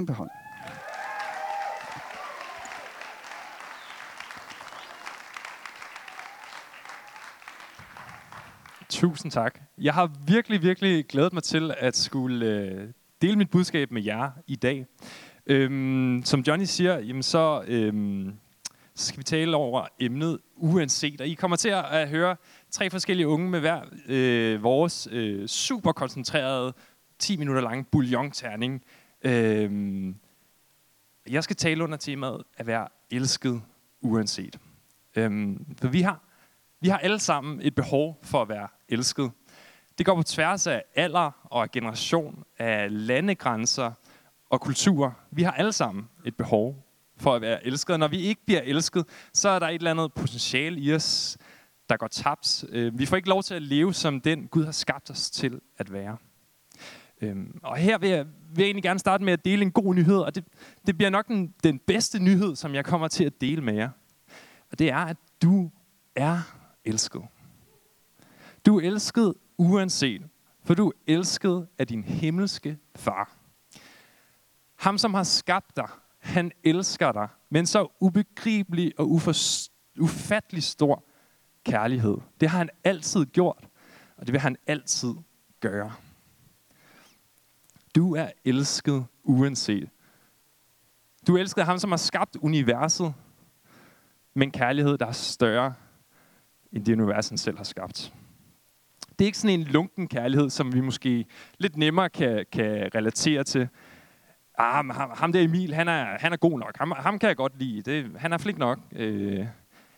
kæmpe hånd. Tusind tak. Jeg har virkelig, virkelig glædet mig til at skulle øh, dele mit budskab med jer i dag. Øhm, som Johnny siger, jamen så, øhm, så skal vi tale over emnet uanset. Og I kommer til at høre tre forskellige unge med hver øh, vores øh, super koncentrerede 10 minutter lange bouillon-terning. Øhm, jeg skal tale under temaet at være elsket uanset. Øhm, for vi har, vi har alle sammen et behov for at være elsket. Det går på tværs af alder og generation, af landegrænser og kultur. Vi har alle sammen et behov for at være elsket. Når vi ikke bliver elsket, så er der et eller andet potentiale i os, der går tabt. Øh, vi får ikke lov til at leve som den Gud har skabt os til at være. Øhm, og her vil jeg, vil jeg egentlig gerne starte med at dele en god nyhed, og det, det bliver nok den, den bedste nyhed, som jeg kommer til at dele med jer. Og det er, at du er elsket. Du er elsket uanset, for du er elsket af din himmelske far. Ham, som har skabt dig, han elsker dig, men så ubegribelig og ufattelig stor kærlighed. Det har han altid gjort, og det vil han altid gøre. Du er elsket uanset. Du er elsket af ham, som har skabt universet, men kærlighed, der er større end det univers, han selv har skabt. Det er ikke sådan en lunken kærlighed, som vi måske lidt nemmere kan, kan relatere til. Ah, ham, ham der Emil, han er, han er god nok. Ham, ham kan jeg godt lide. Det, han er flink nok. Øh,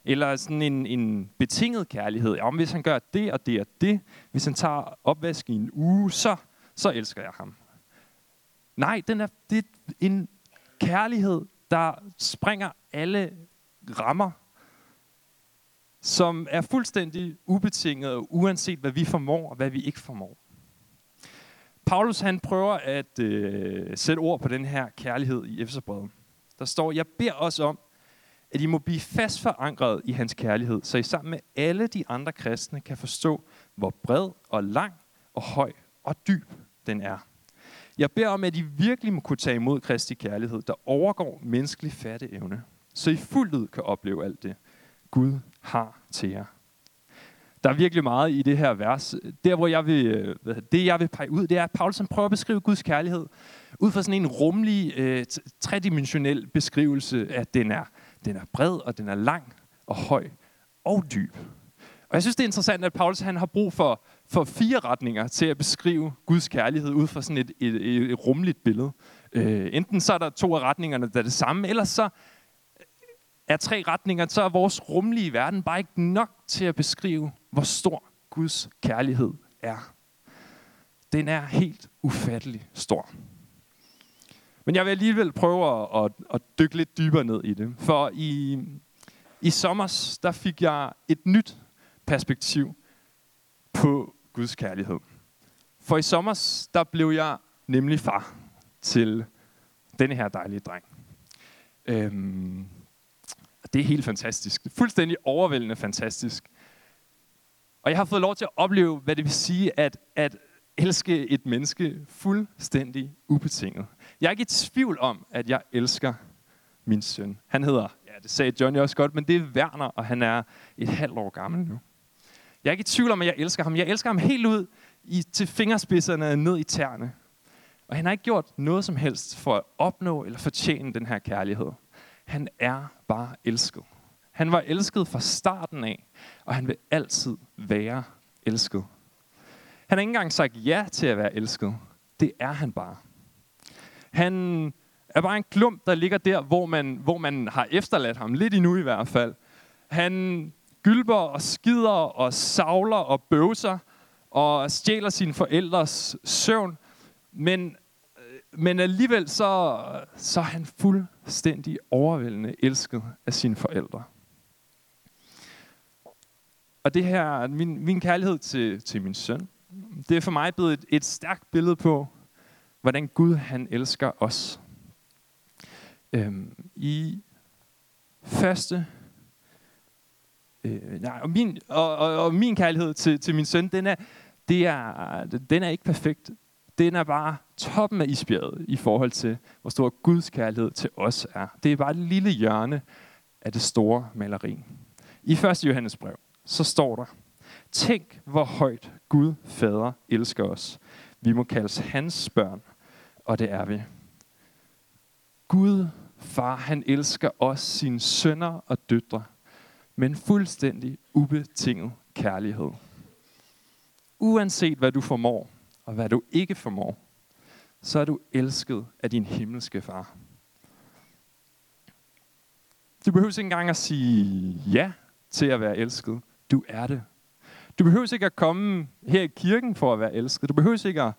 eller sådan en, en betinget kærlighed. Ja, om hvis han gør det og det og det, hvis han tager opvask i en uge, så, så elsker jeg ham. Nej, den er, det er en kærlighed, der springer alle rammer, som er fuldstændig ubetinget, uanset hvad vi formår og hvad vi ikke formår. Paulus han prøver at øh, sætte ord på den her kærlighed i Efeserbrevet. Der står, jeg beder os om, at I må blive fast forankret i hans kærlighed, så I sammen med alle de andre kristne kan forstå, hvor bred og lang og høj og dyb den er. Jeg beder om, at I virkelig må kunne tage imod Kristi kærlighed, der overgår menneskelig fatteevne, så I fuldt ud kan opleve alt det, Gud har til jer. Der er virkelig meget i det her vers. Der, hvor jeg vil, øh, det, jeg vil pege ud, det er, at Paulus prøver at beskrive Guds kærlighed ud fra sådan en rumlig, øh, tredimensionel beskrivelse, at den er, den er bred, og den er lang, og høj, og dyb. Og jeg synes, det er interessant, at Paulus han har brug for, for fire retninger til at beskrive Guds kærlighed ud fra sådan et, et, et, et rumligt billede. Øh, enten så er der to af retningerne, der er det samme, eller så er tre retninger, så er vores rumlige verden bare ikke nok til at beskrive, hvor stor Guds kærlighed er. Den er helt ufattelig stor. Men jeg vil alligevel prøve at, at, at dykke lidt dybere ned i det. For i, i sommer, der fik jeg et nyt perspektiv på Guds kærlighed. For i sommer, der blev jeg nemlig far til denne her dejlige dreng. Øhm, det er helt fantastisk. Fuldstændig overvældende fantastisk. Og jeg har fået lov til at opleve, hvad det vil sige at, at elske et menneske fuldstændig ubetinget. Jeg er ikke i tvivl om, at jeg elsker min søn. Han hedder, ja det sagde Johnny også godt, men det er Werner, og han er et halvt år gammel nu. Jeg er ikke i tvivl om, at jeg elsker ham. Jeg elsker ham helt ud i, til fingerspidserne ned i tæerne. Og han har ikke gjort noget som helst for at opnå eller fortjene den her kærlighed. Han er bare elsket. Han var elsket fra starten af, og han vil altid være elsket. Han har ikke engang sagt ja til at være elsket. Det er han bare. Han er bare en klump, der ligger der, hvor man, hvor man har efterladt ham. Lidt endnu i hvert fald. Han gylper og skider og savler og bøvser og stjæler sine forældres søvn. Men, øh, men alligevel så, så er han fuldstændig overvældende elsket af sine forældre. Og det her, min, min kærlighed til, til min søn, det er for mig blevet et, et stærkt billede på, hvordan Gud han elsker os. Øhm, I første Øh, nej, og, min, og, og, og min kærlighed til, til min søn, den er, det er, den er ikke perfekt. den er bare toppen af isbjerget i forhold til, hvor stor Guds kærlighed til os er. Det er bare et lille hjørne af det store maleri. I 1. Johannes brev, så står der, Tænk, hvor højt Gud Fader elsker os. Vi må kaldes hans børn, og det er vi. Gud, far, han elsker os, sine sønner og døtre, men fuldstændig ubetinget kærlighed. Uanset hvad du formår, og hvad du ikke formår, så er du elsket af din himmelske far. Du behøver ikke engang at sige ja til at være elsket. Du er det. Du behøver ikke at komme her i kirken for at være elsket. Du behøver ikke at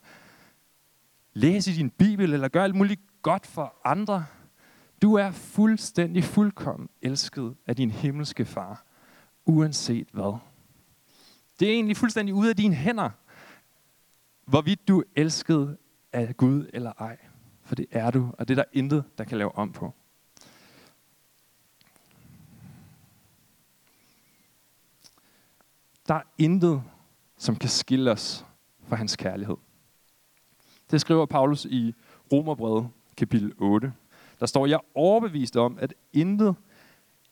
læse i din bibel eller gøre alt muligt godt for andre. Du er fuldstændig fuldkommen elsket af din himmelske far, uanset hvad. Det er egentlig fuldstændig ude af dine hænder, hvorvidt du er elsket af Gud eller ej. For det er du, og det er der intet, der kan lave om på. Der er intet, som kan skille os fra hans kærlighed. Det skriver Paulus i Romerbrevet kapitel 8. Der står, jeg er overbevist om, at intet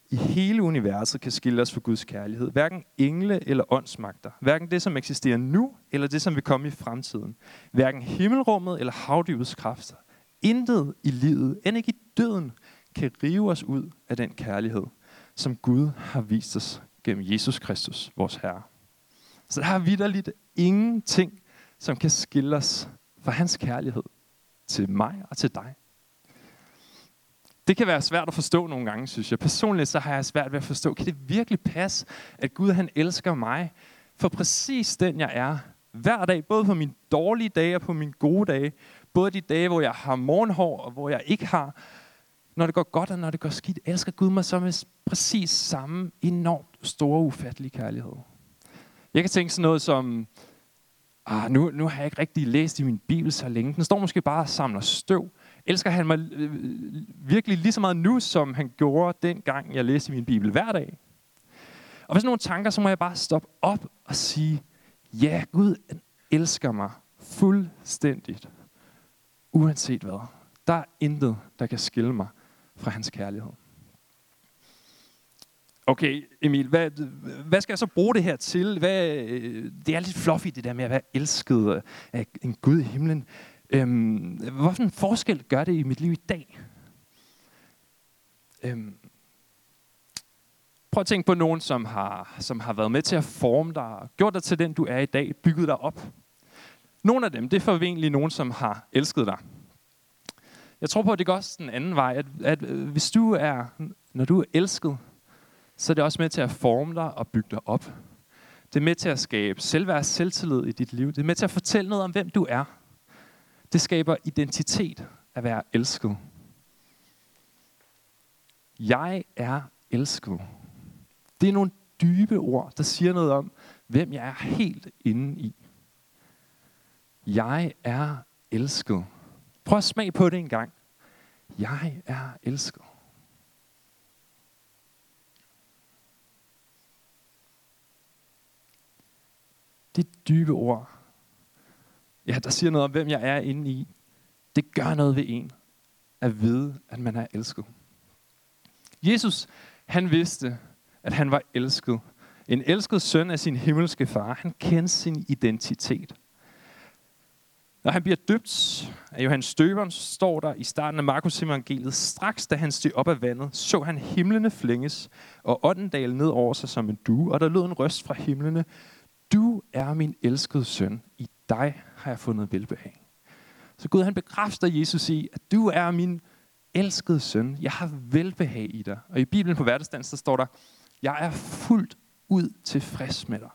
i hele universet kan skille os fra Guds kærlighed. Hverken engle eller åndsmagter. Hverken det, som eksisterer nu, eller det, som vil komme i fremtiden. Hverken himmelrummet eller havdybets kræfter. Intet i livet, end ikke i døden, kan rive os ud af den kærlighed, som Gud har vist os gennem Jesus Kristus, vores Herre. Så der er vidderligt ingenting, som kan skille os fra hans kærlighed til mig og til dig. Det kan være svært at forstå nogle gange, synes jeg. Personligt så har jeg svært ved at forstå, kan det virkelig passe, at Gud han elsker mig for præcis den jeg er, hver dag, både på mine dårlige dage og på mine gode dage, både de dage, hvor jeg har morgenhår og hvor jeg ikke har, når det går godt og når det går skidt, elsker Gud mig så med præcis samme enormt store, ufattelige kærlighed. Jeg kan tænke sådan noget som, ah, nu, nu har jeg ikke rigtig læst i min bibel så længe. Den står måske bare og samler støv. Elsker han mig øh, øh, virkelig lige så meget nu, som han gjorde dengang, jeg læste min bibel hver dag? Og hvis nogle tanker, så må jeg bare stoppe op og sige, ja, Gud elsker mig fuldstændigt, uanset hvad. Der er intet, der kan skille mig fra hans kærlighed. Okay, Emil, hvad, hvad skal jeg så bruge det her til? Hvad, øh, det er lidt fluffy, det der med at være elsket af en Gud i himlen. Øhm, hvorfor en forskel gør det i mit liv i dag? Øhm, prøv at tænke på nogen, som har, som har været med til at forme dig, gjort dig til den, du er i dag, bygget dig op. Nogle af dem, det er forventelig nogen, som har elsket dig. Jeg tror på, at det går også den anden vej, at, at øh, hvis du er, når du er elsket, så er det også med til at forme dig og bygge dig op. Det er med til at skabe selvværd og selvtillid i dit liv. Det er med til at fortælle noget om, hvem du er. Det skaber identitet at være elsket. Jeg er elsket. Det er nogle dybe ord, der siger noget om, hvem jeg er helt inde i. Jeg er elsket. Prøv at smage på det en gang. Jeg er elsket. Det dybe ord, ja, der siger noget om, hvem jeg er inde i. Det gør noget ved en at vide, at man er elsket. Jesus, han vidste, at han var elsket. En elsket søn af sin himmelske far. Han kendte sin identitet. Når han bliver døbt af Johannes Støberen, så står der i starten af Markus evangeliet, straks da han steg op af vandet, så han himlene flænges, og ånden dale ned over sig som en due, og der lød en røst fra himlene, du er min elskede søn, i dig har jeg fundet velbehag. Så Gud han bekræfter Jesus i, at du er min elskede søn. Jeg har velbehag i dig. Og i Bibelen på hverdagsdans, så står der, jeg er fuldt ud tilfreds med dig.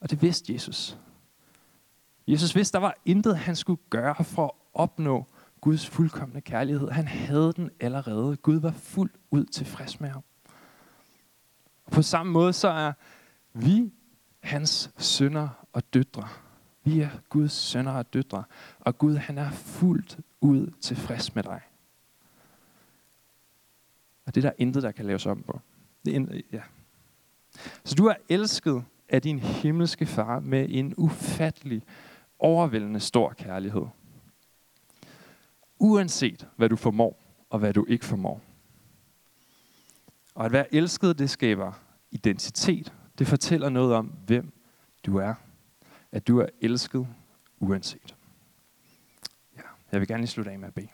Og det vidste Jesus. Jesus vidste, der var intet, han skulle gøre for at opnå Guds fuldkommende kærlighed. Han havde den allerede. Gud var fuldt ud tilfreds med ham. Og på samme måde så er vi hans sønner og døtre. Vi er Guds sønner og døtre. Og Gud han er fuldt ud tilfreds med dig. Og det er der intet, der kan laves om på. Det er, ja. Så du er elsket af din himmelske far med en ufattelig overvældende stor kærlighed. Uanset hvad du formår og hvad du ikke formår. Og at være elsket, det skaber identitet. Det fortæller noget om, hvem du er. At du er elsket uanset. Ja, jeg vil gerne lige slutte af med at bede.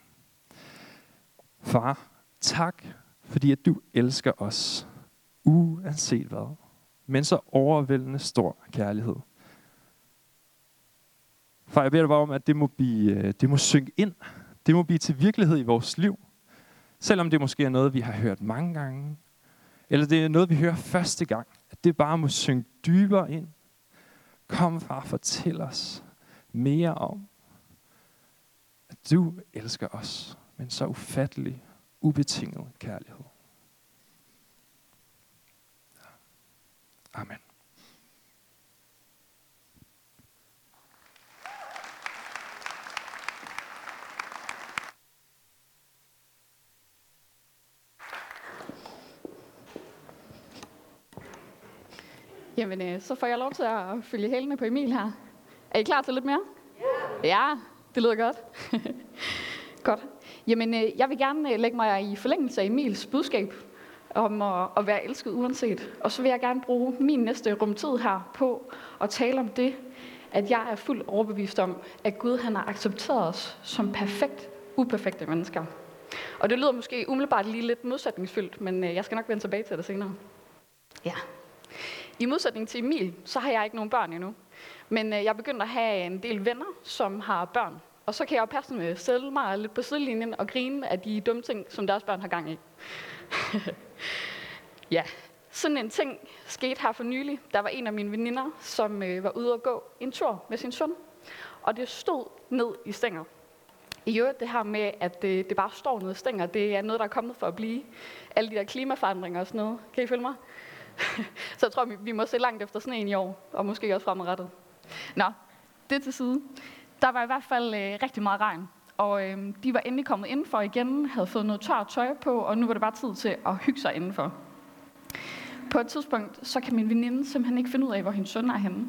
Far, tak, fordi at du elsker os, uanset hvad. Men så overvældende stor kærlighed. Far, jeg beder dig bare om, at det må, blive, øh, det må synke ind. Det må blive til virkelighed i vores liv. Selvom det måske er noget, vi har hørt mange gange. Eller det er noget, vi hører første gang. At det bare må synke dybere ind. Kom, far, fortæl os mere om, at du elsker os med en så ufattelig, ubetinget kærlighed. Amen. Jamen, øh, så får jeg lov til at følge hælene på Emil her. Er I klar til lidt mere? Ja. Ja, det lyder godt. godt. Jamen, øh, jeg vil gerne øh, lægge mig i forlængelse af Emils budskab om at, at være elsket uanset. Og så vil jeg gerne bruge min næste rumtid her på at tale om det, at jeg er fuldt overbevist om, at Gud han har accepteret os som perfekt, uperfekte mennesker. Og det lyder måske umiddelbart lige lidt modsætningsfyldt, men øh, jeg skal nok vende tilbage til det senere. Ja. I modsætning til Emil, så har jeg ikke nogen børn endnu. Men øh, jeg er begyndt at have en del venner, som har børn. Og så kan jeg jo passende øh, sætte mig lidt på sidelinjen og grine af de dumme ting, som deres børn har gang i. ja, sådan en ting skete her for nylig. Der var en af mine veninder, som øh, var ude at gå en tur med sin søn. Og det stod ned i stænger. I øvrigt det her med, at det, det bare står ned i stænger, det er noget, der er kommet for at blive. Alle de der klimaforandringer og sådan noget. Kan I følge mig? så jeg tror, vi, vi må se langt efter sneen i år, og måske også fremadrettet. Nå, det til side. Der var i hvert fald øh, rigtig meget regn, og øh, de var endelig kommet indenfor igen, havde fået noget tørt tøj på, og nu var det bare tid til at hygge sig indenfor. På et tidspunkt, så kan min veninde simpelthen ikke finde ud af, hvor hendes søn er henne.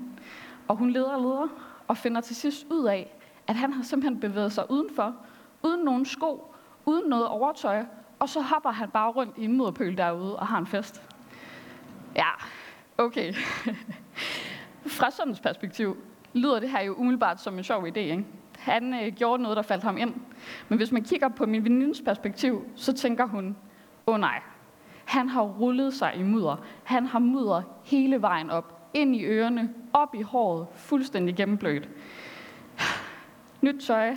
Og hun leder og leder, og finder til sidst ud af, at han har simpelthen bevæget sig udenfor, uden nogen sko, uden noget overtøj, og så hopper han bare rundt i en mudderpøl derude og har en fest. Ja, okay. Fra sådan perspektiv lyder det her jo umiddelbart som en sjov idé, ikke? Han øh, gjorde noget, der faldt ham ind. Men hvis man kigger på min venindes perspektiv, så tænker hun, åh oh, nej, han har rullet sig i mudder. Han har mudder hele vejen op, ind i ørerne, op i håret, fuldstændig gennemblødt. Nyt tøj,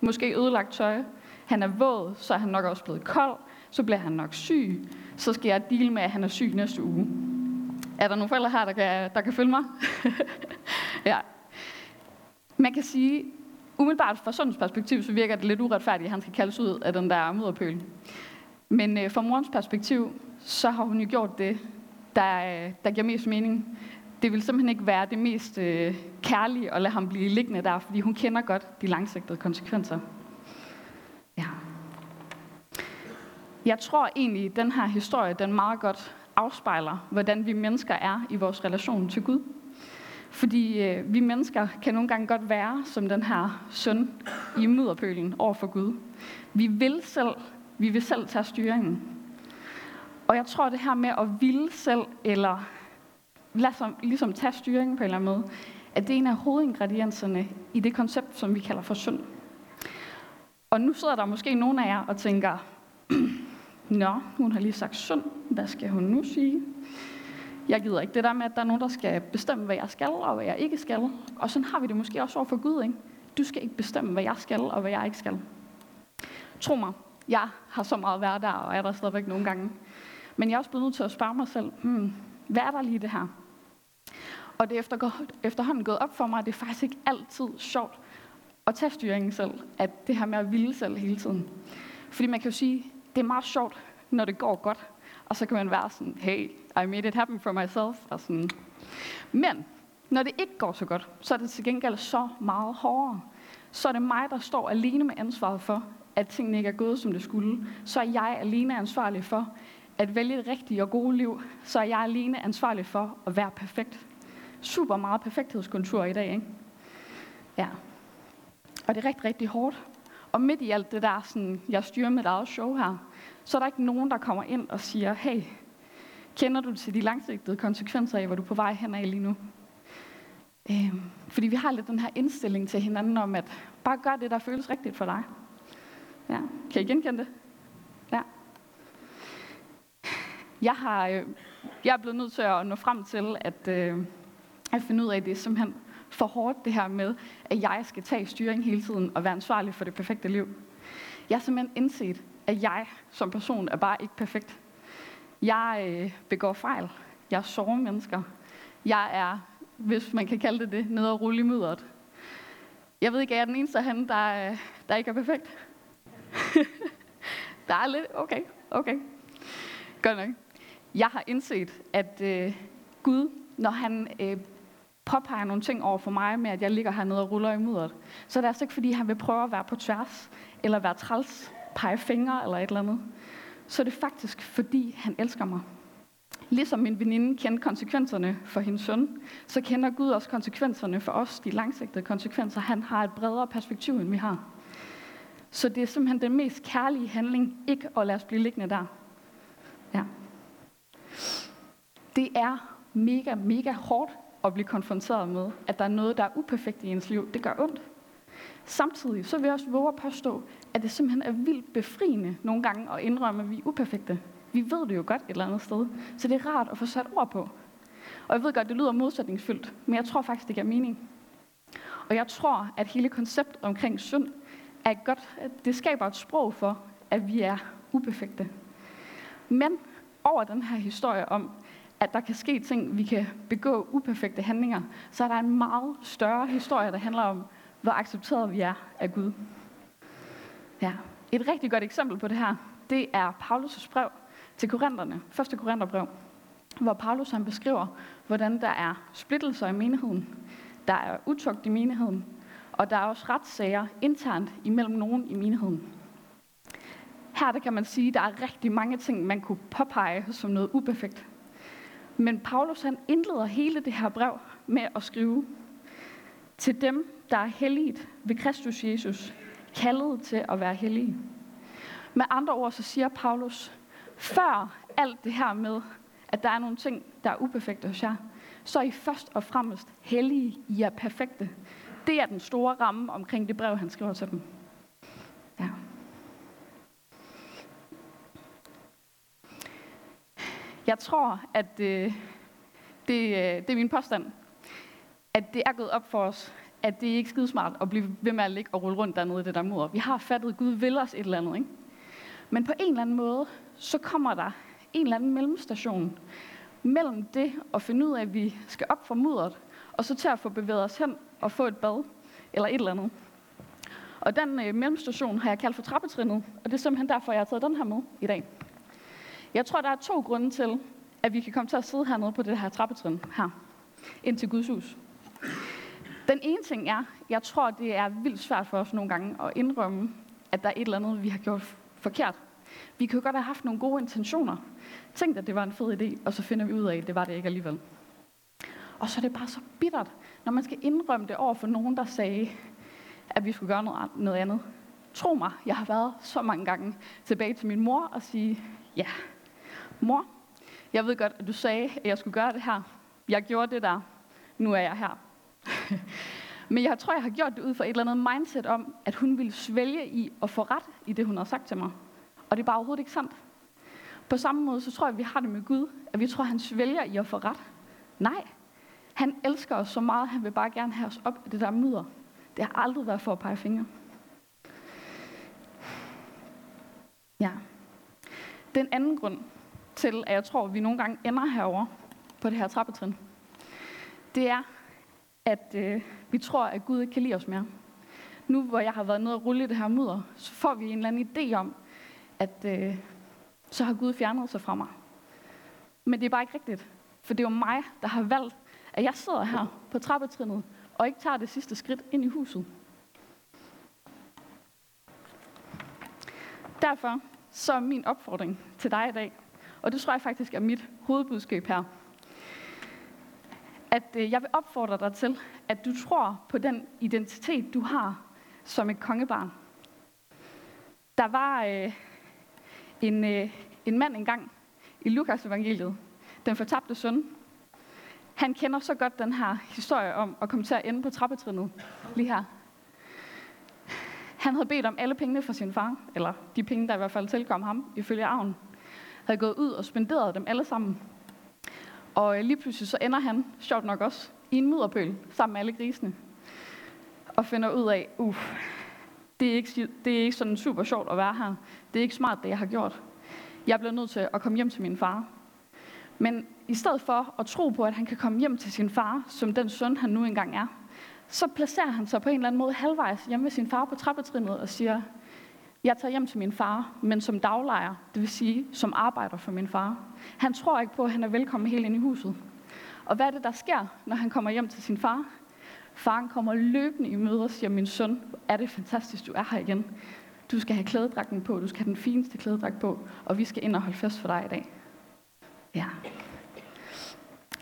måske ødelagt tøj. Han er våd, så er han nok også blevet kold. Så bliver han nok syg. Så skal jeg dele med, at han er syg næste uge. Er der nogle forældre her, der kan, der kan følge mig? ja. Man kan sige, umiddelbart fra sundens perspektiv, så virker det lidt uretfærdigt, at han skal kaldes ud af den der mudderpøl. Men øh, fra morens perspektiv, så har hun jo gjort det, der, øh, der giver mest mening. Det vil simpelthen ikke være det mest øh, kærlige at lade ham blive liggende der, fordi hun kender godt de langsigtede konsekvenser. Ja. Jeg tror egentlig, at den her historie, den meget godt afspejler, hvordan vi mennesker er i vores relation til Gud. Fordi øh, vi mennesker kan nogle gange godt være som den her søn i mudderpølen over for Gud. Vi vil selv, vi vil selv tage styringen. Og jeg tror det her med at ville selv, eller lade som, ligesom tage styringen på en eller anden måde, at det er en af hovedingredienserne i det koncept, som vi kalder for synd. Og nu sidder der måske nogen af jer og tænker, Nå, hun har lige sagt synd. Hvad skal hun nu sige? Jeg gider ikke det der med, at der er nogen, der skal bestemme, hvad jeg skal, og hvad jeg ikke skal. Og sådan har vi det måske også over for Gud, ikke? Du skal ikke bestemme, hvad jeg skal, og hvad jeg ikke skal. Tro mig, jeg har så meget været der, og er der stadigvæk nogle gange. Men jeg er også blevet nødt til at spørge mig selv, hmm, hvad er der lige det her? Og det er efter, efterhånden gået op for mig, at det er faktisk ikke altid sjovt at tage styringen selv. At det her med at ville selv hele tiden. Fordi man kan jo sige, det er meget sjovt, når det går godt. Og så kan man være sådan, hey, I made it happen for myself. Og sådan. Men når det ikke går så godt, så er det til gengæld så meget hårdere. Så er det mig, der står alene med ansvaret for, at tingene ikke er gået, som det skulle. Så er jeg alene ansvarlig for at vælge et rigtigt og gode liv. Så er jeg alene ansvarlig for at være perfekt. Super meget perfekthedskultur i dag, ikke? Ja. Og det er rigtig, rigtig hårdt. Og midt i alt det der, sådan, jeg styrer mit eget show her, så er der ikke nogen, der kommer ind og siger, hey, kender du til de langsigtede konsekvenser af, hvor du er på vej hen af lige nu? Øhm, fordi vi har lidt den her indstilling til hinanden om, at bare gør det, der føles rigtigt for dig. Ja. Kan I genkende det? Ja. Jeg, har, øh, jeg er blevet nødt til at nå frem til, at, øh, at finde ud af, at det er simpelthen for hårdt det her med, at jeg skal tage styring hele tiden og være ansvarlig for det perfekte liv. Jeg har simpelthen indset, at jeg som person er bare ikke perfekt. Jeg øh, begår fejl. Jeg sover mennesker. Jeg er, hvis man kan kalde det det, nede og rulle i mudderet. Jeg ved ikke, er jeg den eneste han, der, øh, der ikke er perfekt? der er lidt, okay, okay. Godt nok. Jeg har indset, at øh, Gud, når han øh, påpeger nogle ting over for mig med, at jeg ligger hernede og ruller i mudderet, så er det altså ikke, fordi han vil prøve at være på tværs, eller være træls, pege fingre eller et eller andet. Så er det faktisk, fordi han elsker mig. Ligesom min veninde kendte konsekvenserne for hendes søn, så kender Gud også konsekvenserne for os, de langsigtede konsekvenser. Han har et bredere perspektiv, end vi har. Så det er simpelthen den mest kærlige handling, ikke at lade os blive liggende der. Ja. Det er mega, mega hårdt at blive konfronteret med, at der er noget, der er uperfekt i ens liv. Det gør ondt. Samtidig så vil jeg også våge at påstå, at det simpelthen er vildt befriende nogle gange at indrømme, at vi er uperfekte. Vi ved det jo godt et eller andet sted, så det er rart at få sat ord på. Og jeg ved godt, det lyder modsætningsfyldt, men jeg tror faktisk, det giver mening. Og jeg tror, at hele konceptet omkring synd er godt, at det skaber et sprog for, at vi er uperfekte. Men over den her historie om, at der kan ske ting, vi kan begå uperfekte handlinger, så er der en meget større historie, der handler om, hvor accepteret vi er af Gud. Ja. Et rigtig godt eksempel på det her, det er Paulus' brev til korinterne, 1. korinterbrev, hvor Paulus han beskriver, hvordan der er splittelser i menigheden, der er utugt i menigheden, og der er også retssager internt imellem nogen i menigheden. Her der kan man sige, at der er rigtig mange ting, man kunne påpege som noget uperfekt. Men Paulus han indleder hele det her brev med at skrive, til dem, der er helligt ved Kristus Jesus, kaldet til at være hellige. Med andre ord så siger Paulus, før alt det her med, at der er nogle ting, der er uperfekte hos jer, så er I først og fremmest hellige, I er perfekte. Det er den store ramme omkring det brev, han skriver til dem. Ja. Jeg tror, at øh, det, øh, det er min påstand, at det er gået op for os, at det er ikke skidesmart at blive ved med at ligge og rulle rundt dernede i det der mudder. Vi har fattet, at Gud vil os et eller andet. Ikke? Men på en eller anden måde, så kommer der en eller anden mellemstation mellem det at finde ud af, at vi skal op fra mudderet, og så til at få bevæget os hen og få et bad, eller et eller andet. Og den øh, mellemstation har jeg kaldt for trappetrinnet, og det er simpelthen derfor, jeg har taget den her med i dag. Jeg tror, der er to grunde til, at vi kan komme til at sidde hernede på det her trappetrin her, ind til Guds hus. Den ene ting er, jeg tror, det er vildt svært for os nogle gange at indrømme, at der er et eller andet, vi har gjort forkert. Vi kunne godt have haft nogle gode intentioner. Tænkt, at det var en fed idé, og så finder vi ud af, at det var det ikke alligevel. Og så er det bare så bittert, når man skal indrømme det over for nogen, der sagde, at vi skulle gøre noget andet. Tro mig, jeg har været så mange gange tilbage til min mor og sige, ja, mor, jeg ved godt, at du sagde, at jeg skulle gøre det her. Jeg gjorde det der. Nu er jeg her. Men jeg tror, jeg har gjort det ud fra et eller andet mindset om, at hun ville svælge i at få ret i det, hun har sagt til mig. Og det er bare overhovedet ikke sandt. På samme måde, så tror jeg, at vi har det med Gud, at vi tror, at han svælger i at få ret. Nej, han elsker os så meget, han vil bare gerne have os op af det der mudder. Det har aldrig været for at pege fingre. Ja. Den anden grund til, at jeg tror, at vi nogle gange ender herover på det her trappetrin, det er, at øh, vi tror, at Gud ikke kan lide os mere. Nu hvor jeg har været nede og rulle i det her mudder, så får vi en eller anden idé om, at øh, så har Gud fjernet sig fra mig. Men det er bare ikke rigtigt. For det er jo mig, der har valgt, at jeg sidder her på trappetrinnet, og ikke tager det sidste skridt ind i huset. Derfor så er min opfordring til dig i dag, og det tror jeg faktisk er mit hovedbudskab her, at øh, jeg vil opfordre dig til, at du tror på den identitet, du har som et kongebarn. Der var øh, en, øh, en mand engang i Lukas evangeliet, den fortabte søn. Han kender så godt den her historie om at komme til at ende på trappetrinnet lige her. Han havde bedt om alle pengene fra sin far, eller de penge, der i hvert fald tilkom ham, ifølge arven. Havde gået ud og spenderet dem alle sammen. Og øh, lige pludselig så ender han, sjovt nok også, i en mudderpøl sammen med alle grisene. Og finder ud af, uff, det er, ikke, det er ikke sådan super sjovt at være her. Det er ikke smart, det jeg har gjort. Jeg bliver nødt til at komme hjem til min far. Men i stedet for at tro på, at han kan komme hjem til sin far, som den søn, han nu engang er, så placerer han sig på en eller anden måde halvvejs hjemme ved sin far på trappetrinnet og siger, jeg tager hjem til min far, men som daglejer, det vil sige som arbejder for min far. Han tror ikke på, at han er velkommen helt ind i huset. Og hvad er det, der sker, når han kommer hjem til sin far? Faren kommer løbende i møde og siger, min søn, er det fantastisk, du er her igen. Du skal have klædedragten på, du skal have den fineste klædedragt på, og vi skal ind og holde fest for dig i dag. Ja.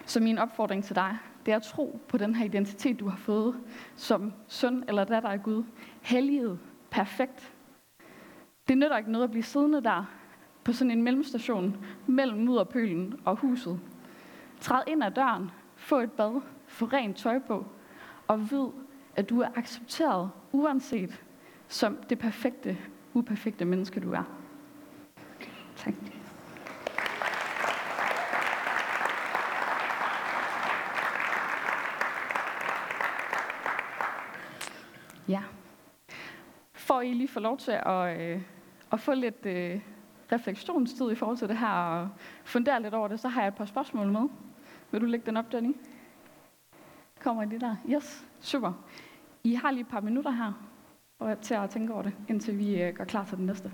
Så min opfordring til dig, det er at tro på den her identitet, du har fået som søn eller datter af Gud. Helliget, perfekt. Det nytter ikke noget at blive siddende der på sådan en mellemstation mellem mudderpølen og huset. Træd ind ad døren, få et bad, få rent tøj på, og vid, at du er accepteret, uanset som det perfekte, uperfekte menneske, du er. Tak. Ja. Får I lige få lov til at, øh, at få lidt øh, refleksionstid i forhold til det her, og fundere lidt over det, så har jeg et par spørgsmål med. Vil du lægge den op, Jenny? Kommer I det der? Yes, super. I har lige et par minutter her til at tænke over det, indtil vi øh, går klar til den næste.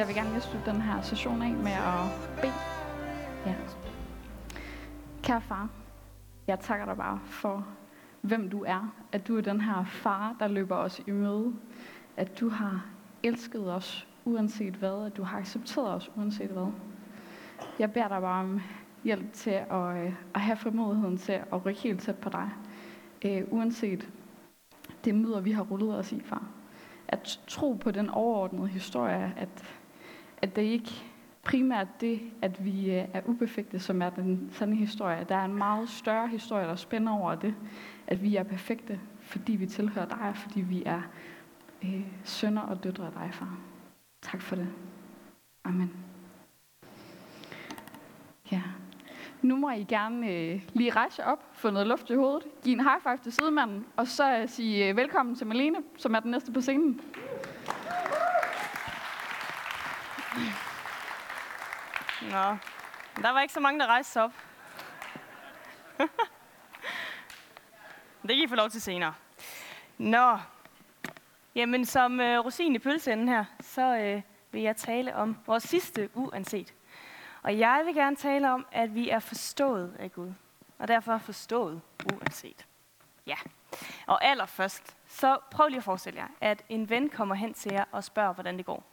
Jeg vil gerne lige slutte den her session af med at bede. Ja. Kære far, jeg takker dig bare for, hvem du er. At du er den her far, der løber os i møde. At du har elsket os uanset hvad. At du har accepteret os uanset hvad. Jeg beder dig bare om hjælp til at, øh, at have frimodigheden til at rykke helt tæt på dig. Øh, uanset det mudder, vi har rullet os i, far. At tro på den overordnede historie, at, at det ikke primært det, at vi øh, er uperfekte, som er den sande historie. Der er en meget større historie, der spænder over det, at vi er perfekte, fordi vi tilhører dig, fordi vi er øh, sønner og døtre af dig, far. Tak for det. Amen. Ja. Nu må I gerne øh, lige rejse op, få noget luft i hovedet, give en high five til sidemanden, og så øh, sige øh, velkommen til Malene, som er den næste på scenen. Nå, Der var ikke så mange, der rejste sig op. det kan I få lov til senere. Nå. Jamen, som øh, rosin i pølseenden her, så øh, vil jeg tale om vores sidste uanset. Og jeg vil gerne tale om, at vi er forstået af Gud. Og derfor forstået uanset. Ja. Og allerførst, så prøv lige at forestille jer, at en ven kommer hen til jer og spørger, hvordan det går.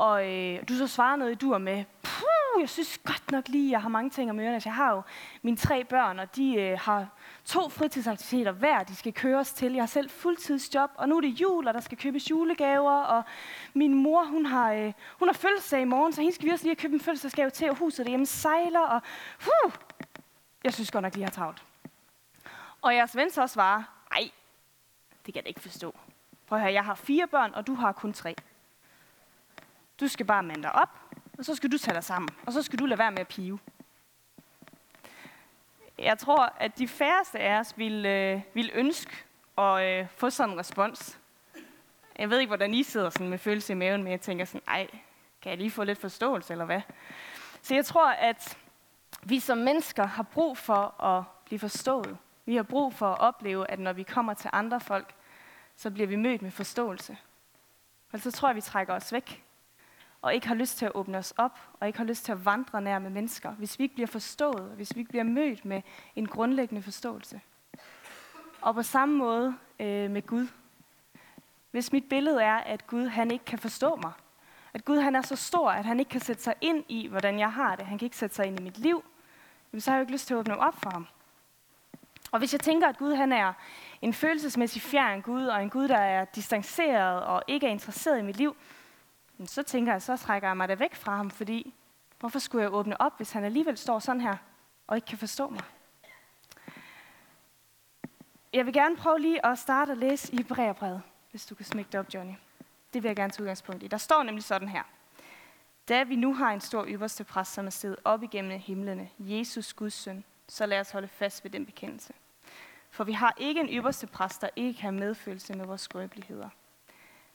Og øh, du så svarer noget i dur med, Puh, jeg synes godt nok lige, jeg har mange ting om ørerne. Altså, jeg har jo mine tre børn, og de øh, har to fritidsaktiviteter hver, de skal køres til. Jeg har selv fuldtidsjob, og nu er det jul, og der skal købes julegaver. Og min mor, hun har, øh, hun har fødselsdag i morgen, så hende skal vi også lige købe en fødselsdagsgave til, og huset derhjemme sejler. Og, puh, jeg synes godt nok lige, jeg har travlt. Og jeres ven så svarer, nej, det kan jeg da ikke forstå. Prøv at høre, jeg har fire børn, og du har kun tre. Du skal bare mande dig op, og så skal du tage dig sammen, og så skal du lade være med at pive. Jeg tror, at de færreste af os vil, øh, vil ønske at øh, få sådan en respons. Jeg ved ikke, hvordan I sidder sådan med følelse i maven, men jeg tænker sådan, ej, kan jeg lige få lidt forståelse, eller hvad? Så jeg tror, at vi som mennesker har brug for at blive forstået. Vi har brug for at opleve, at når vi kommer til andre folk, så bliver vi mødt med forståelse. Og så tror jeg, vi trækker os væk og ikke har lyst til at åbne os op, og ikke har lyst til at vandre nær med mennesker, hvis vi ikke bliver forstået, hvis vi ikke bliver mødt med en grundlæggende forståelse. Og på samme måde øh, med Gud. Hvis mit billede er, at Gud han ikke kan forstå mig, at Gud han er så stor, at han ikke kan sætte sig ind i, hvordan jeg har det, han kan ikke sætte sig ind i mit liv, så har jeg jo ikke lyst til at åbne op for ham. Og hvis jeg tænker, at Gud han er en følelsesmæssig fjern Gud, og en Gud, der er distanceret og ikke er interesseret i mit liv, så tænker jeg, så trækker jeg mig da væk fra ham, fordi hvorfor skulle jeg åbne op, hvis han alligevel står sådan her og ikke kan forstå mig? Jeg vil gerne prøve lige at starte at læse i Hebræerbrevet, hvis du kan smække det op, Johnny. Det vil jeg gerne tage udgangspunkt i. Der står nemlig sådan her. Da vi nu har en stor ypperste præst, som er siddet op igennem himlene, Jesus Guds søn, så lad os holde fast ved den bekendelse. For vi har ikke en ypperste præst, der ikke har medfølelse med vores skrøbeligheder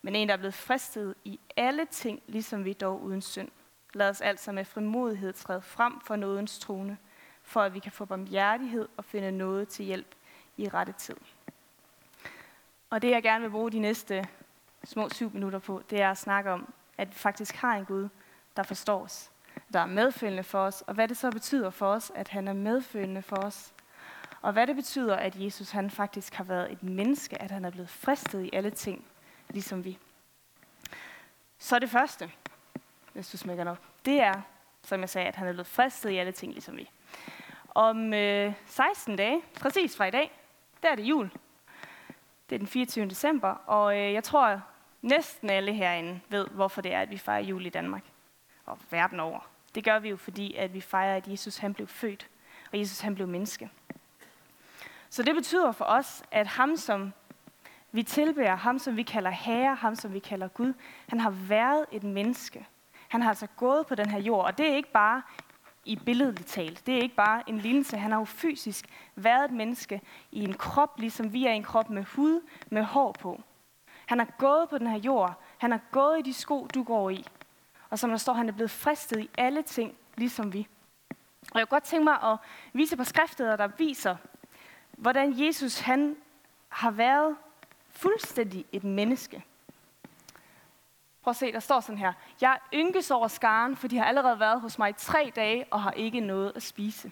men en, der er blevet fristet i alle ting, ligesom vi dog uden synd. Lad os altså med frimodighed træde frem for nådens trone, for at vi kan få barmhjertighed og finde noget til hjælp i rette tid. Og det, jeg gerne vil bruge de næste små syv minutter på, det er at snakke om, at vi faktisk har en Gud, der forstår os, der er medfølgende for os, og hvad det så betyder for os, at han er medfølgende for os. Og hvad det betyder, at Jesus han faktisk har været et menneske, at han er blevet fristet i alle ting, ligesom vi. Så det første, hvis du smækker op, det er, som jeg sagde, at han er blevet fristet i alle ting, ligesom vi. Om øh, 16 dage, præcis fra i dag, der er det jul. Det er den 24. december, og øh, jeg tror, næsten alle herinde ved, hvorfor det er, at vi fejrer jul i Danmark og verden over. Det gør vi jo, fordi at vi fejrer, at Jesus han blev født, og Jesus han blev menneske. Så det betyder for os, at ham, som vi tilbærer ham, som vi kalder Herre, ham, som vi kalder Gud. Han har været et menneske. Han har altså gået på den her jord, og det er ikke bare i billedligt talt. Det er ikke bare en lignelse. Han har jo fysisk været et menneske i en krop, ligesom vi er en krop med hud, med hår på. Han har gået på den her jord. Han har gået i de sko, du går i. Og som der står, han er blevet fristet i alle ting, ligesom vi. Og jeg kunne godt tænke mig at vise på skriftet, der viser, hvordan Jesus han har været fuldstændig et menneske. Prøv at se, der står sådan her. Jeg ynkes over skaren, for de har allerede været hos mig i tre dage og har ikke noget at spise.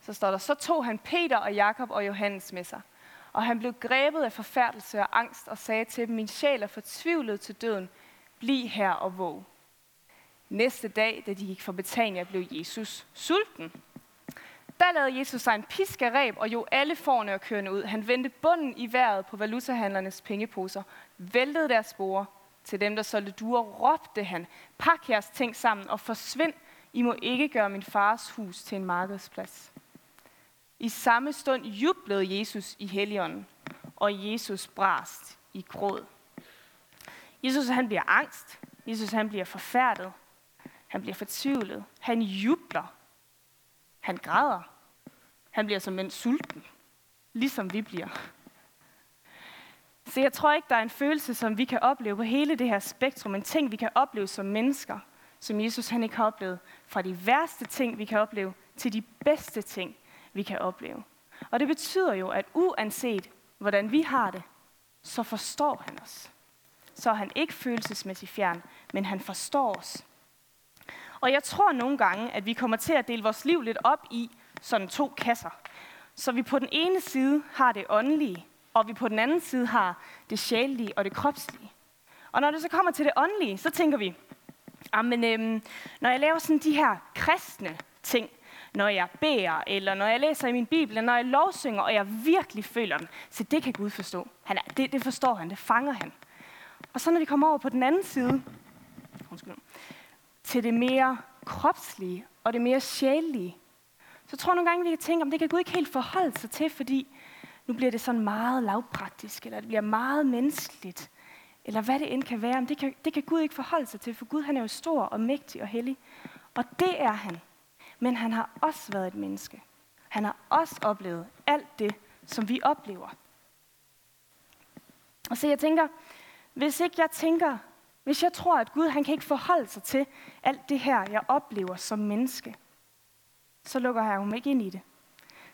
Så står der, så tog han Peter og Jakob og Johannes med sig. Og han blev grebet af forfærdelse og angst og sagde til dem, min sjæl er fortvivlet til døden. Bliv her og våg. Næste dag, da de gik fra Betania, blev Jesus sulten. Der lavede Jesus sig en piskereb og jo alle forne og kørende ud. Han vendte bunden i vejret på valutahandlernes pengeposer, væltede deres spore. Til dem, der solgte duer, råbte han, pak jeres ting sammen og forsvind. I må ikke gøre min fars hus til en markedsplads. I samme stund jublede Jesus i helligånden, og Jesus brast i gråd. Jesus han bliver angst. Jesus han bliver forfærdet. Han bliver fortvivlet. Han jubler han græder. Han bliver som en sulten, ligesom vi bliver. Så jeg tror ikke, der er en følelse, som vi kan opleve på hele det her spektrum, en ting, vi kan opleve som mennesker, som Jesus han ikke har oplevet. Fra de værste ting, vi kan opleve, til de bedste ting, vi kan opleve. Og det betyder jo, at uanset hvordan vi har det, så forstår han os. Så er han ikke følelsesmæssigt fjern, men han forstår os. Og jeg tror nogle gange, at vi kommer til at dele vores liv lidt op i sådan to kasser. Så vi på den ene side har det åndelige, og vi på den anden side har det sjælelige og det kropslige. Og når det så kommer til det åndelige, så tænker vi, men øhm, når jeg laver sådan de her kristne ting, når jeg beder, eller når jeg læser i min bibel, når jeg lovsynger, og jeg virkelig føler den, så det kan Gud forstå. Han er, det, det forstår han, det fanger han. Og så når vi kommer over på den anden side, undskyld, til det mere kropslige og det mere sjælige, så tror jeg nogle gange, vi kan tænke, om det kan Gud ikke helt forholde sig til, fordi nu bliver det sådan meget lavpraktisk, eller det bliver meget menneskeligt, eller hvad det end kan være. Men det kan, det kan Gud ikke forholde sig til, for Gud han er jo stor og mægtig og hellig. Og det er han. Men han har også været et menneske. Han har også oplevet alt det, som vi oplever. Og så jeg tænker, hvis ikke jeg tænker, hvis jeg tror, at Gud han kan ikke forholde sig til alt det her, jeg oplever som menneske, så lukker jeg ham ikke ind i det.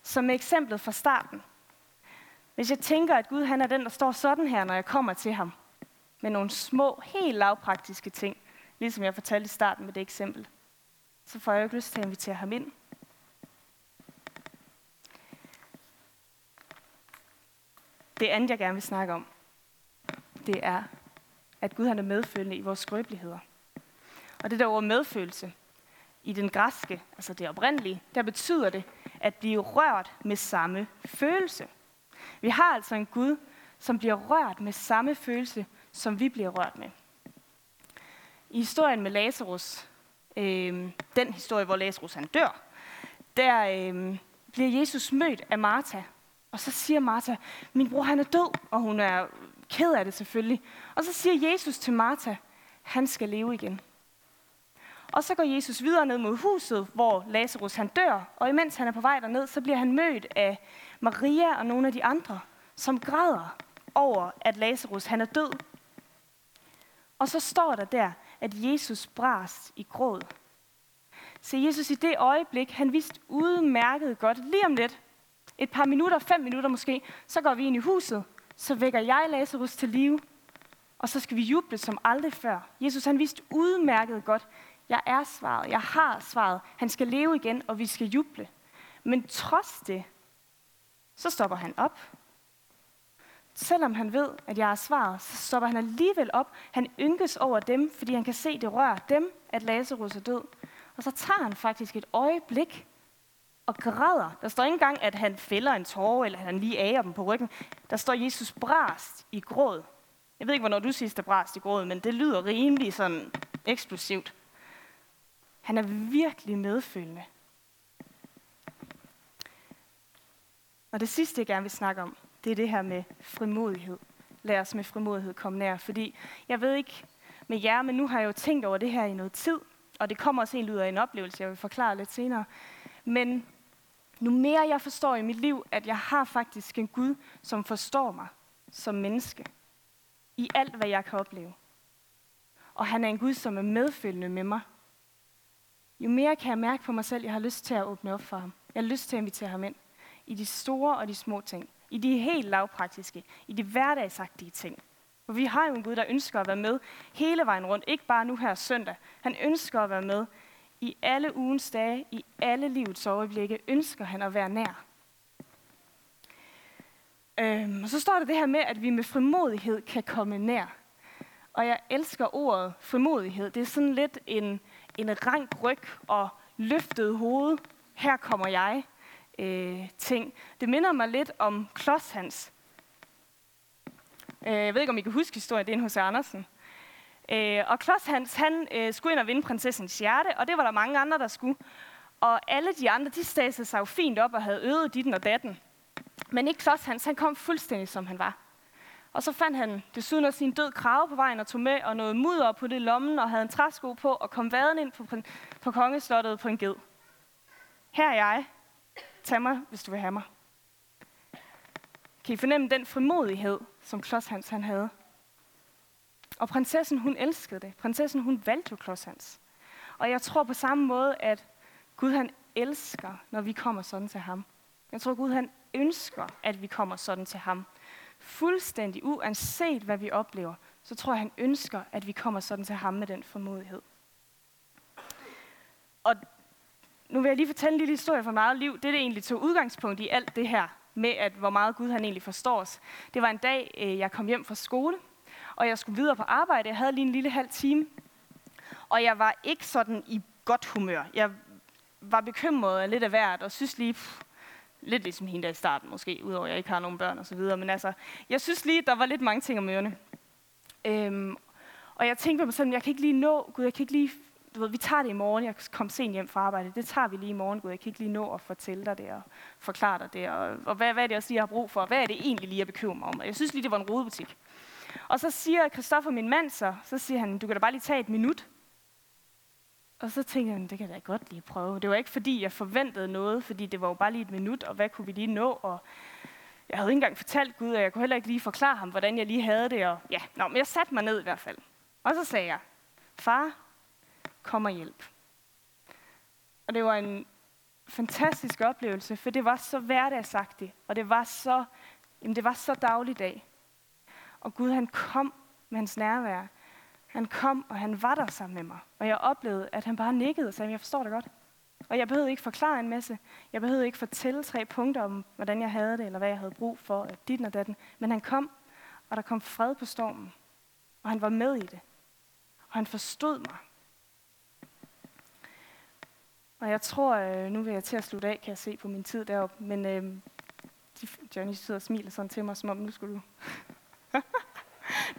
Som med eksemplet fra starten. Hvis jeg tænker, at Gud han er den, der står sådan her, når jeg kommer til ham, med nogle små, helt lavpraktiske ting, ligesom jeg fortalte i starten med det eksempel, så får jeg ikke lyst til at invitere ham ind. Det andet, jeg gerne vil snakke om, det er, at Gud han er medfølende i vores skrøbeligheder. Og det der ord medfølelse, i den græske, altså det oprindelige, der betyder det at blive rørt med samme følelse. Vi har altså en Gud, som bliver rørt med samme følelse, som vi bliver rørt med. I historien med Lazarus, øh, den historie, hvor Lazarus han dør, der øh, bliver Jesus mødt af Martha. Og så siger Martha, min bror han er død, og hun er ked af det selvfølgelig. Og så siger Jesus til Martha, han skal leve igen. Og så går Jesus videre ned mod huset, hvor Lazarus han dør, og imens han er på vej derned, så bliver han mødt af Maria og nogle af de andre, som græder over, at Lazarus han er død. Og så står der der, at Jesus brast i gråd. Så Jesus i det øjeblik, han vidste udmærket godt, lige om lidt, et par minutter, fem minutter måske, så går vi ind i huset, så vækker jeg Lazarus til live, og så skal vi juble som aldrig før. Jesus han vidste udmærket godt, jeg er svaret, jeg har svaret, han skal leve igen, og vi skal juble. Men trods det, så stopper han op. Selvom han ved, at jeg er svaret, så stopper han alligevel op. Han ynkes over dem, fordi han kan se, det rører dem, at Lazarus er død. Og så tager han faktisk et øjeblik og græder. Der står ikke engang, at han fælder en tårer, eller at han lige ager dem på ryggen. Der står Jesus brast i gråd. Jeg ved ikke, hvornår du sidst er brast i gråd, men det lyder rimelig sådan eksplosivt. Han er virkelig medfølende. Og det sidste, jeg gerne vil snakke om, det er det her med frimodighed. Lad os med frimodighed komme nær. Fordi jeg ved ikke med jer, men nu har jeg jo tænkt over det her i noget tid. Og det kommer også helt ud af en oplevelse, jeg vil forklare lidt senere. Men nu mere jeg forstår i mit liv, at jeg har faktisk en Gud, som forstår mig som menneske. I alt, hvad jeg kan opleve. Og han er en Gud, som er medfølgende med mig. Jo mere kan jeg mærke på mig selv, jeg har lyst til at åbne op for ham. Jeg har lyst til at invitere ham ind. I de store og de små ting. I de helt lavpraktiske. I de hverdagsagtige ting. For vi har jo en Gud, der ønsker at være med hele vejen rundt. Ikke bare nu her søndag. Han ønsker at være med i alle ugens dage, i alle livets øjeblikke, ønsker han at være nær. Øhm, og så står der det her med, at vi med frimodighed kan komme nær. Og jeg elsker ordet frimodighed. Det er sådan lidt en, en rank ryg og løftet hoved. Her kommer jeg. Øh, ting. Det minder mig lidt om Klodshans. Øh, jeg ved ikke, om I kan huske historien, det er en hos Andersen. Øh, og Klods Hans, han øh, skulle ind og vinde prinsessens hjerte, og det var der mange andre, der skulle. Og alle de andre, de stasede sig jo fint op og havde øvet ditten og datten. Men ikke Klods Hans, han kom fuldstændig som han var. Og så fandt han desuden også sin død krave på vejen og tog med, og noget mudder på det lommen, og havde en træsko på, og kom vaden ind på, på kongeslottet på en ged. Her er jeg. Tag mig, hvis du vil have mig. Kan I fornemme den frimodighed, som Klods Hans han havde? Og prinsessen, hun elskede det. Prinsessen, hun valgte jo Klods Hans. Og jeg tror på samme måde, at Gud han elsker, når vi kommer sådan til ham. Jeg tror, Gud han ønsker, at vi kommer sådan til ham. Fuldstændig uanset hvad vi oplever, så tror jeg, han ønsker, at vi kommer sådan til ham med den formodighed. Og nu vil jeg lige fortælle en lille historie fra mit eget liv. Det, det egentlig tog udgangspunkt i alt det her, med at hvor meget Gud han egentlig forstår os. Det var en dag, øh, jeg kom hjem fra skole, og jeg skulle videre på arbejde. Jeg havde lige en lille halv time, og jeg var ikke sådan i godt humør. Jeg var bekymret og lidt af hvert, og synes lige, pff, lidt ligesom hende der i starten måske, udover at jeg ikke har nogen børn og så videre. Men altså, jeg synes lige, der var lidt mange ting om ørerne. Øhm, og jeg tænkte på mig selv, jeg kan ikke lige nå, Gud, jeg kan ikke lige, du ved, vi tager det i morgen, jeg kom sent hjem fra arbejde, det tager vi lige i morgen, Gud, jeg kan ikke lige nå at fortælle dig det og forklare dig det, og, og hvad, hvad er det også lige, jeg har brug for, hvad er det egentlig lige, jeg bekymrer mig om, og jeg synes lige, det var en rodebutik. Og så siger Kristoffer min mand, så, så siger han, du kan da bare lige tage et minut. Og så tænkte jeg, det kan jeg da godt lige prøve. Det var ikke fordi, jeg forventede noget, fordi det var jo bare lige et minut, og hvad kunne vi lige nå, og jeg havde ikke engang fortalt Gud, og jeg kunne heller ikke lige forklare ham, hvordan jeg lige havde det. Og ja, nå, men jeg satte mig ned i hvert fald. Og så sagde jeg, far, kom og hjælp. Og det var en fantastisk oplevelse, for det var så hverdagsagtigt, og det var så, jamen det var så dagligdag. Og Gud han kom med hans nærvær. Han kom, og han var der sammen med mig. Og jeg oplevede, at han bare nikkede og sagde, jeg forstår det godt. Og jeg behøvede ikke forklare en masse. Jeg behøvede ikke fortælle tre punkter om, hvordan jeg havde det, eller hvad jeg havde brug for, dit og datten. Men han kom, og der kom fred på stormen. Og han var med i det. Og han forstod mig. Og jeg tror, øh, nu vil jeg til at slutte af, kan jeg se på min tid deroppe. Men øh, Johnny sidder og smiler sådan til mig, som om nu skulle du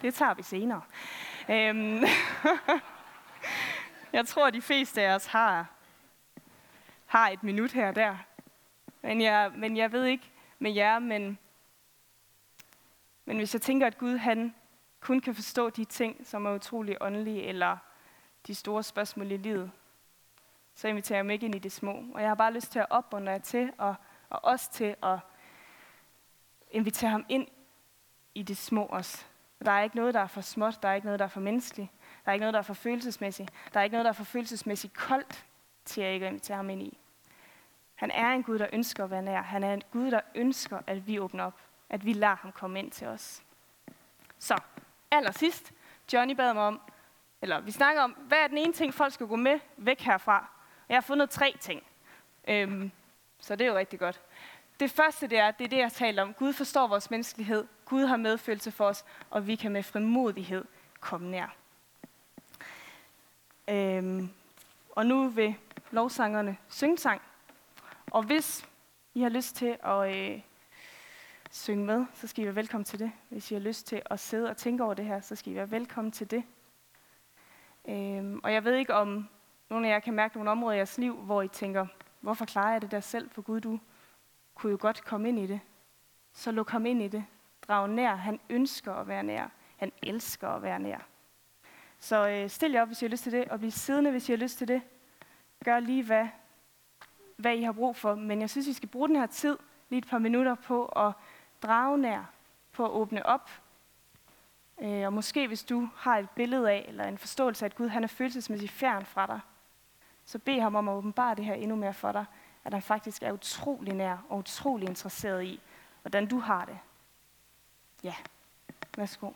det tager vi senere. Øhm, jeg tror, de fleste af os har, har et minut her og der. Men jeg, men jeg ved ikke med jer, men, men hvis jeg tænker, at Gud han kun kan forstå de ting, som er utrolig åndelige, eller de store spørgsmål i livet, så inviterer jeg mig ikke ind i det små. Og jeg har bare lyst til at opmuntre jer til, og, og også til at invitere ham ind i det små for Der er ikke noget, der er for småt. Der er ikke noget, der er for menneskeligt. Der er ikke noget, der er for følelsesmæssigt. Der er ikke noget, der er for følelsesmæssigt koldt til at ikke invitere ham ind i. Han er en Gud, der ønsker at være nær. Han er en Gud, der ønsker, at vi åbner op. At vi lader ham komme ind til os. Så, allersidst, Johnny bad mig om, eller vi snakker om, hvad er den ene ting, folk skal gå med væk herfra? Jeg har fundet tre ting. Øhm, så det er jo rigtig godt. Det første det er, det er det, jeg taler om. Gud forstår vores menneskelighed. Gud har medfølelse for os, og vi kan med frimodighed komme nær. Øhm, og nu vil lovsangerne synge sang. Og hvis I har lyst til at øh, synge med, så skal I være velkommen til det. Hvis I har lyst til at sidde og tænke over det her, så skal I være velkommen til det. Øhm, og jeg ved ikke, om nogle af jer kan mærke nogle områder i jeres liv, hvor I tænker, hvorfor klarer jeg det der selv? For Gud, du kunne jo godt komme ind i det. Så luk ham ind i det drage nær. Han ønsker at være nær. Han elsker at være nær. Så øh, stil jer op, hvis I har lyst til det, og bliv siddende, hvis I har lyst til det. Gør lige, hvad, hvad I har brug for. Men jeg synes, vi skal bruge den her tid, lige et par minutter, på at drage nær, på at åbne op. Øh, og måske hvis du har et billede af, eller en forståelse af, at Gud han er følelsesmæssigt fjern fra dig, så bed ham om at åbenbare det her endnu mere for dig, at han faktisk er utrolig nær og utrolig interesseret i, hvordan du har det. Ja, værsgo.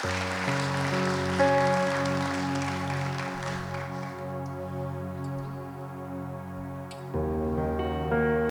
thank you